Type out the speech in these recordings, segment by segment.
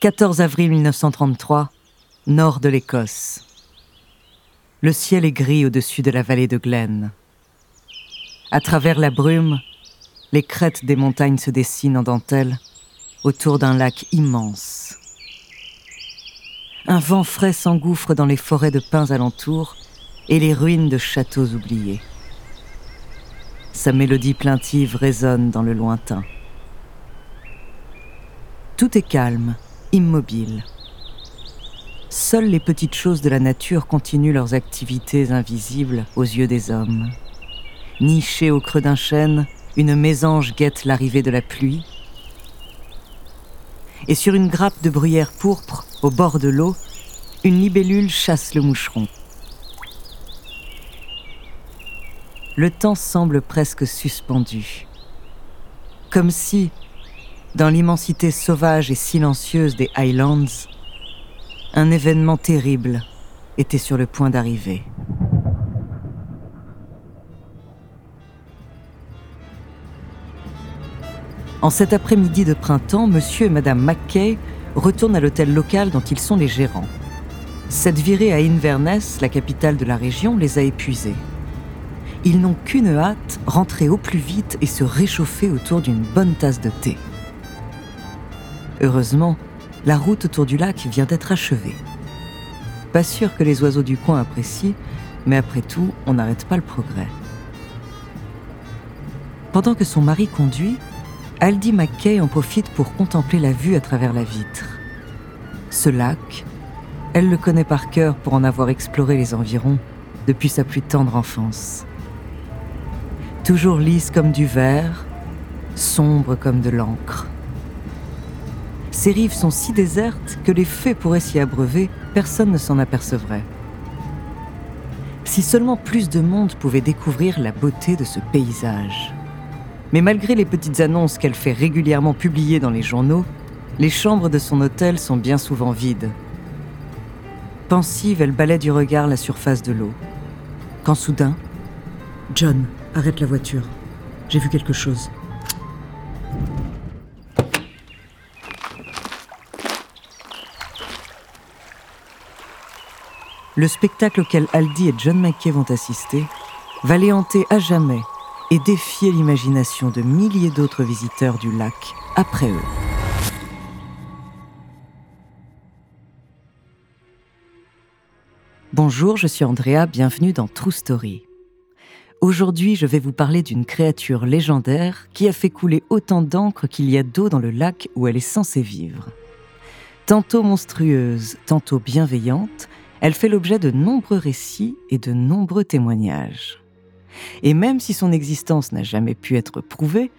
14 avril 1933, nord de l'Écosse. Le ciel est gris au-dessus de la vallée de Glen. À travers la brume, les crêtes des montagnes se dessinent en dentelle autour d'un lac immense. Un vent frais s'engouffre dans les forêts de pins alentours et les ruines de châteaux oubliés. Sa mélodie plaintive résonne dans le lointain. Tout est calme immobile. Seules les petites choses de la nature continuent leurs activités invisibles aux yeux des hommes. Nichée au creux d'un chêne, une mésange guette l'arrivée de la pluie. Et sur une grappe de bruyère pourpre, au bord de l'eau, une libellule chasse le moucheron. Le temps semble presque suspendu. Comme si, dans l'immensité sauvage et silencieuse des Highlands, un événement terrible était sur le point d'arriver. En cet après-midi de printemps, monsieur et madame Mackay retournent à l'hôtel local dont ils sont les gérants. Cette virée à Inverness, la capitale de la région, les a épuisés. Ils n'ont qu'une hâte, rentrer au plus vite et se réchauffer autour d'une bonne tasse de thé. Heureusement, la route autour du lac vient d'être achevée. Pas sûr que les oiseaux du coin apprécient, mais après tout, on n'arrête pas le progrès. Pendant que son mari conduit, Aldi McKay en profite pour contempler la vue à travers la vitre. Ce lac, elle le connaît par cœur pour en avoir exploré les environs depuis sa plus tendre enfance. Toujours lisse comme du verre, sombre comme de l'encre. Ces rives sont si désertes que les fées pourraient s'y abreuver, personne ne s'en apercevrait. Si seulement plus de monde pouvait découvrir la beauté de ce paysage. Mais malgré les petites annonces qu'elle fait régulièrement publier dans les journaux, les chambres de son hôtel sont bien souvent vides. Pensive, elle balaie du regard la surface de l'eau. Quand soudain, John, arrête la voiture. J'ai vu quelque chose. Le spectacle auquel Aldi et John McKay vont assister va les hanter à jamais et défier l'imagination de milliers d'autres visiteurs du lac après eux. Bonjour, je suis Andrea, bienvenue dans True Story. Aujourd'hui, je vais vous parler d'une créature légendaire qui a fait couler autant d'encre qu'il y a d'eau dans le lac où elle est censée vivre. Tantôt monstrueuse, tantôt bienveillante, elle fait l'objet de nombreux récits et de nombreux témoignages. Et même si son existence n'a jamais pu être prouvée,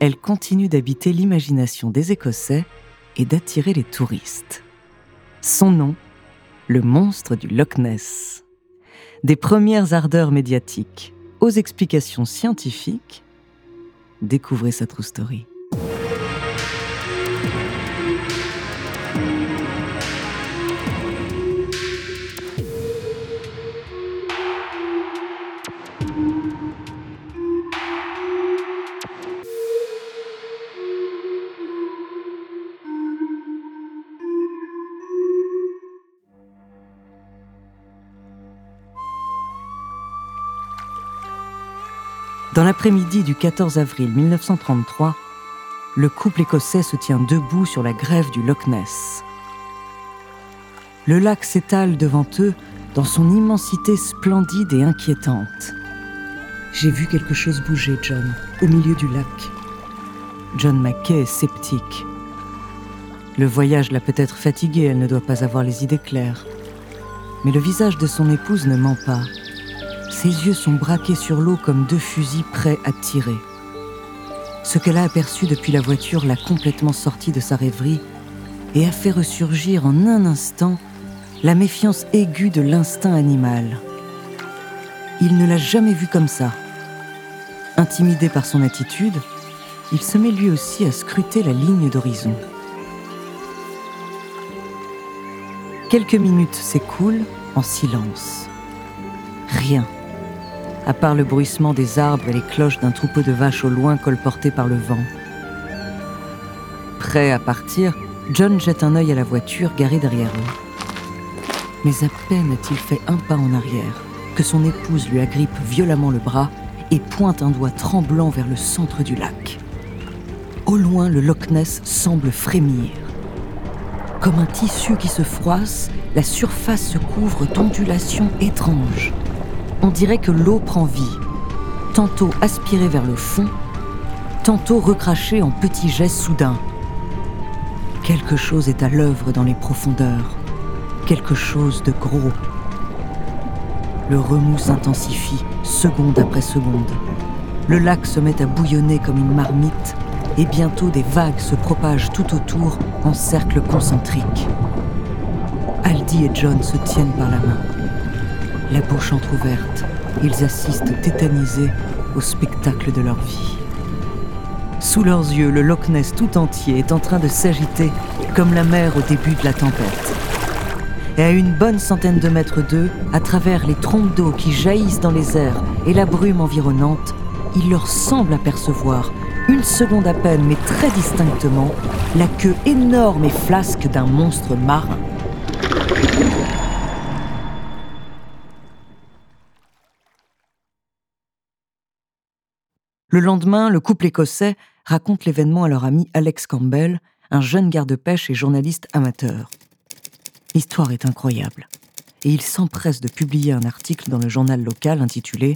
elle continue d'habiter l'imagination des Écossais et d'attirer les touristes. Son nom, le monstre du Loch Ness. Des premières ardeurs médiatiques aux explications scientifiques, découvrez sa true story. L'après-midi du 14 avril 1933, le couple écossais se tient debout sur la grève du Loch Ness. Le lac s'étale devant eux dans son immensité splendide et inquiétante. J'ai vu quelque chose bouger, John, au milieu du lac. John Mackay est sceptique. Le voyage l'a peut-être fatiguée, elle ne doit pas avoir les idées claires. Mais le visage de son épouse ne ment pas. Ses yeux sont braqués sur l'eau comme deux fusils prêts à tirer. Ce qu'elle a aperçu depuis la voiture l'a complètement sortie de sa rêverie et a fait ressurgir en un instant la méfiance aiguë de l'instinct animal. Il ne l'a jamais vue comme ça. Intimidé par son attitude, il se met lui aussi à scruter la ligne d'horizon. Quelques minutes s'écoulent en silence. Rien, à part le bruissement des arbres et les cloches d'un troupeau de vaches au loin colportées par le vent. Prêt à partir, John jette un œil à la voiture garée derrière eux. Mais à peine a-t-il fait un pas en arrière que son épouse lui agrippe violemment le bras et pointe un doigt tremblant vers le centre du lac. Au loin, le Loch Ness semble frémir. Comme un tissu qui se froisse, la surface se couvre d'ondulations étranges. On dirait que l'eau prend vie, tantôt aspirée vers le fond, tantôt recrachée en petits gestes soudains. Quelque chose est à l'œuvre dans les profondeurs, quelque chose de gros. Le remous s'intensifie, seconde après seconde. Le lac se met à bouillonner comme une marmite et bientôt des vagues se propagent tout autour en cercle concentrique. Aldi et John se tiennent par la main. La bouche entr'ouverte, ils assistent tétanisés au spectacle de leur vie. Sous leurs yeux, le Loch Ness tout entier est en train de s'agiter comme la mer au début de la tempête. Et à une bonne centaine de mètres d'eux, à travers les trompes d'eau qui jaillissent dans les airs et la brume environnante, il leur semble apercevoir une seconde à peine, mais très distinctement, la queue énorme et flasque d'un monstre marin. Le lendemain, le couple écossais raconte l'événement à leur ami Alex Campbell, un jeune garde-pêche et journaliste amateur. L'histoire est incroyable, et il s'empresse de publier un article dans le journal local intitulé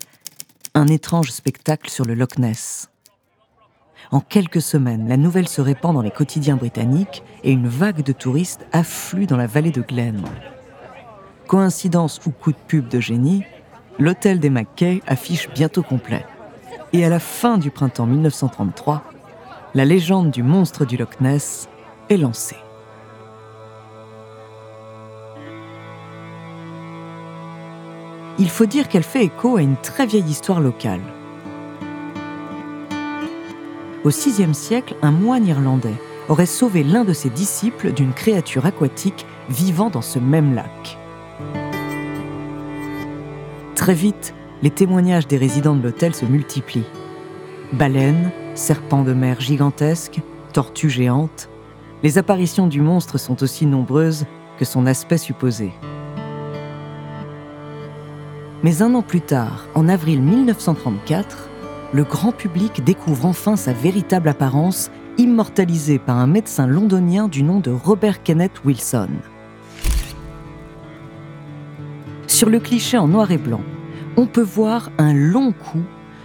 Un étrange spectacle sur le Loch Ness. En quelques semaines, la nouvelle se répand dans les quotidiens britanniques et une vague de touristes afflue dans la vallée de Glen. Coïncidence ou coup de pub de génie, l'hôtel des Mackay affiche bientôt complet. Et à la fin du printemps 1933, la légende du monstre du Loch Ness est lancée. Il faut dire qu'elle fait écho à une très vieille histoire locale. Au VIe siècle, un moine irlandais aurait sauvé l'un de ses disciples d'une créature aquatique vivant dans ce même lac. Très vite, les témoignages des résidents de l'hôtel se multiplient. Baleines, serpents de mer gigantesques, tortues géantes, les apparitions du monstre sont aussi nombreuses que son aspect supposé. Mais un an plus tard, en avril 1934, le grand public découvre enfin sa véritable apparence, immortalisée par un médecin londonien du nom de Robert Kenneth Wilson. Sur le cliché en noir et blanc, on peut voir un long cou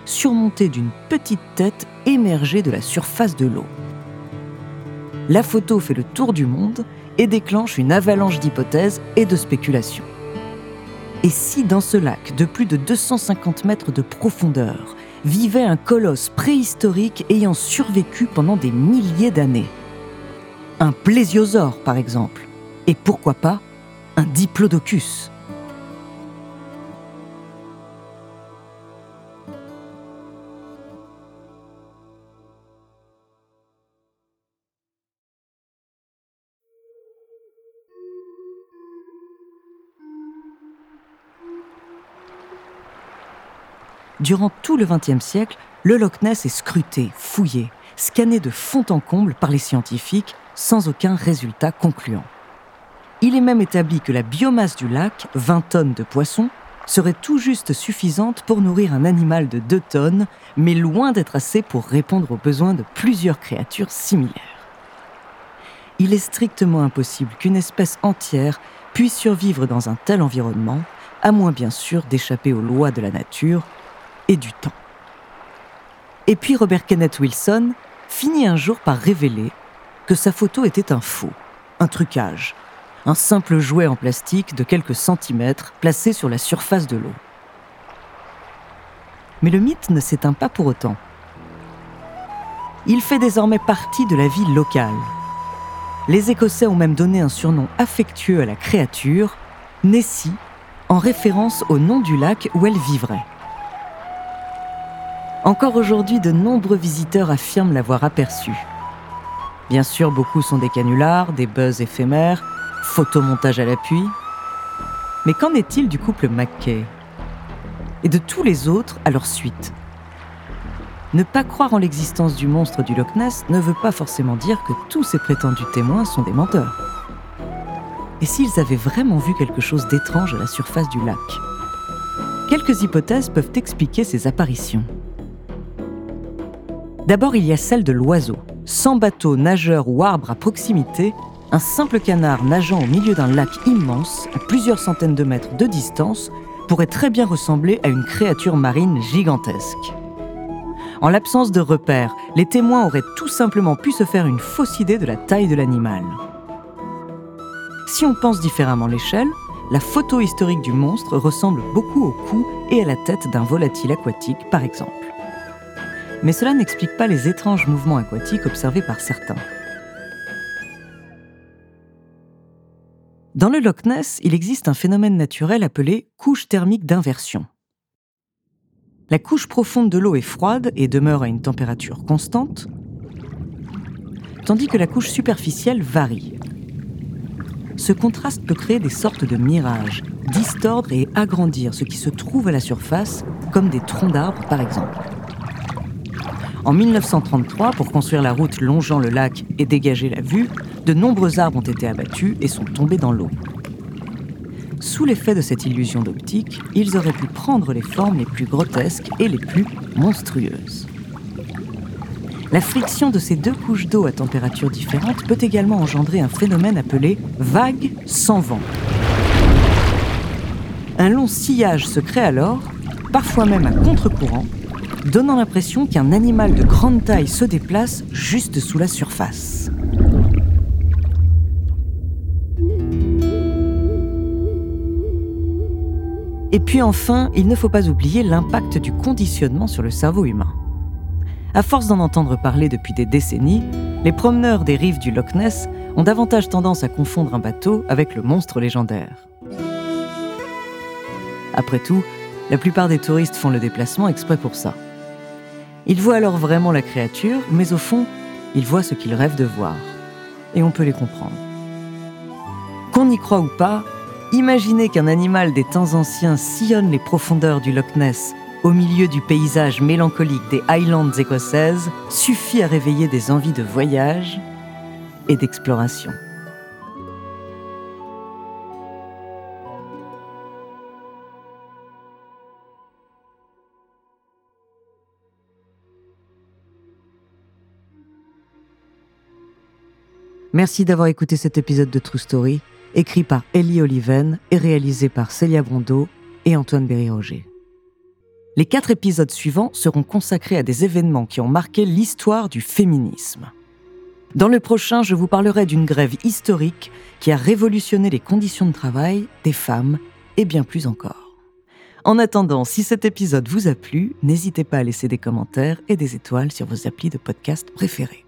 surmonté d'une petite tête émergée de la surface de l'eau. La photo fait le tour du monde et déclenche une avalanche d'hypothèses et de spéculations. Et si dans ce lac de plus de 250 mètres de profondeur, vivait un colosse préhistorique ayant survécu pendant des milliers d'années? Un plésiosaure, par exemple. Et pourquoi pas un diplodocus? Durant tout le XXe siècle, le Loch Ness est scruté, fouillé, scanné de fond en comble par les scientifiques sans aucun résultat concluant. Il est même établi que la biomasse du lac, 20 tonnes de poissons, serait tout juste suffisante pour nourrir un animal de 2 tonnes, mais loin d'être assez pour répondre aux besoins de plusieurs créatures similaires. Il est strictement impossible qu'une espèce entière puisse survivre dans un tel environnement, à moins bien sûr d'échapper aux lois de la nature et du temps. Et puis Robert Kenneth Wilson finit un jour par révéler que sa photo était un faux, un trucage, un simple jouet en plastique de quelques centimètres placé sur la surface de l'eau. Mais le mythe ne s'éteint pas pour autant. Il fait désormais partie de la vie locale. Les Écossais ont même donné un surnom affectueux à la créature, Nessie, en référence au nom du lac où elle vivrait. Encore aujourd'hui, de nombreux visiteurs affirment l'avoir aperçue. Bien sûr, beaucoup sont des canulars, des buzz éphémères, photomontage à l'appui. Mais qu'en est-il du couple McKay Et de tous les autres à leur suite? Ne pas croire en l'existence du monstre du Loch Ness ne veut pas forcément dire que tous ces prétendus témoins sont des menteurs. Et s'ils avaient vraiment vu quelque chose d'étrange à la surface du lac? Quelques hypothèses peuvent expliquer ces apparitions. D'abord, il y a celle de l'oiseau. Sans bateau, nageur ou arbre à proximité, un simple canard nageant au milieu d'un lac immense, à plusieurs centaines de mètres de distance, pourrait très bien ressembler à une créature marine gigantesque. En l'absence de repères, les témoins auraient tout simplement pu se faire une fausse idée de la taille de l'animal. Si on pense différemment l'échelle, la photo historique du monstre ressemble beaucoup au cou et à la tête d'un volatile aquatique, par exemple. Mais cela n'explique pas les étranges mouvements aquatiques observés par certains. Dans le Loch Ness, il existe un phénomène naturel appelé couche thermique d'inversion. La couche profonde de l'eau est froide et demeure à une température constante, tandis que la couche superficielle varie. Ce contraste peut créer des sortes de mirages, distordre et agrandir ce qui se trouve à la surface, comme des troncs d'arbres par exemple. En 1933, pour construire la route longeant le lac et dégager la vue, de nombreux arbres ont été abattus et sont tombés dans l'eau. Sous l'effet de cette illusion d'optique, ils auraient pu prendre les formes les plus grotesques et les plus monstrueuses. La friction de ces deux couches d'eau à température différente peut également engendrer un phénomène appelé vague sans vent. Un long sillage se crée alors, parfois même à contre-courant, donnant l'impression qu'un animal de grande taille se déplace juste sous la surface. Et puis enfin, il ne faut pas oublier l'impact du conditionnement sur le cerveau humain. À force d'en entendre parler depuis des décennies, les promeneurs des rives du Loch Ness ont davantage tendance à confondre un bateau avec le monstre légendaire. Après tout, la plupart des touristes font le déplacement exprès pour ça. Ils voient alors vraiment la créature, mais au fond, ils voient ce qu'ils rêvent de voir. Et on peut les comprendre. Qu'on y croit ou pas, imaginez qu'un animal des temps anciens sillonne les profondeurs du Loch Ness au milieu du paysage mélancolique des Highlands écossaises suffit à réveiller des envies de voyage et d'exploration. Merci d'avoir écouté cet épisode de True Story, écrit par Ellie Oliven et réalisé par Célia Brondeau et Antoine Berry-Roger. Les quatre épisodes suivants seront consacrés à des événements qui ont marqué l'histoire du féminisme. Dans le prochain, je vous parlerai d'une grève historique qui a révolutionné les conditions de travail des femmes et bien plus encore. En attendant, si cet épisode vous a plu, n'hésitez pas à laisser des commentaires et des étoiles sur vos applis de podcast préférés.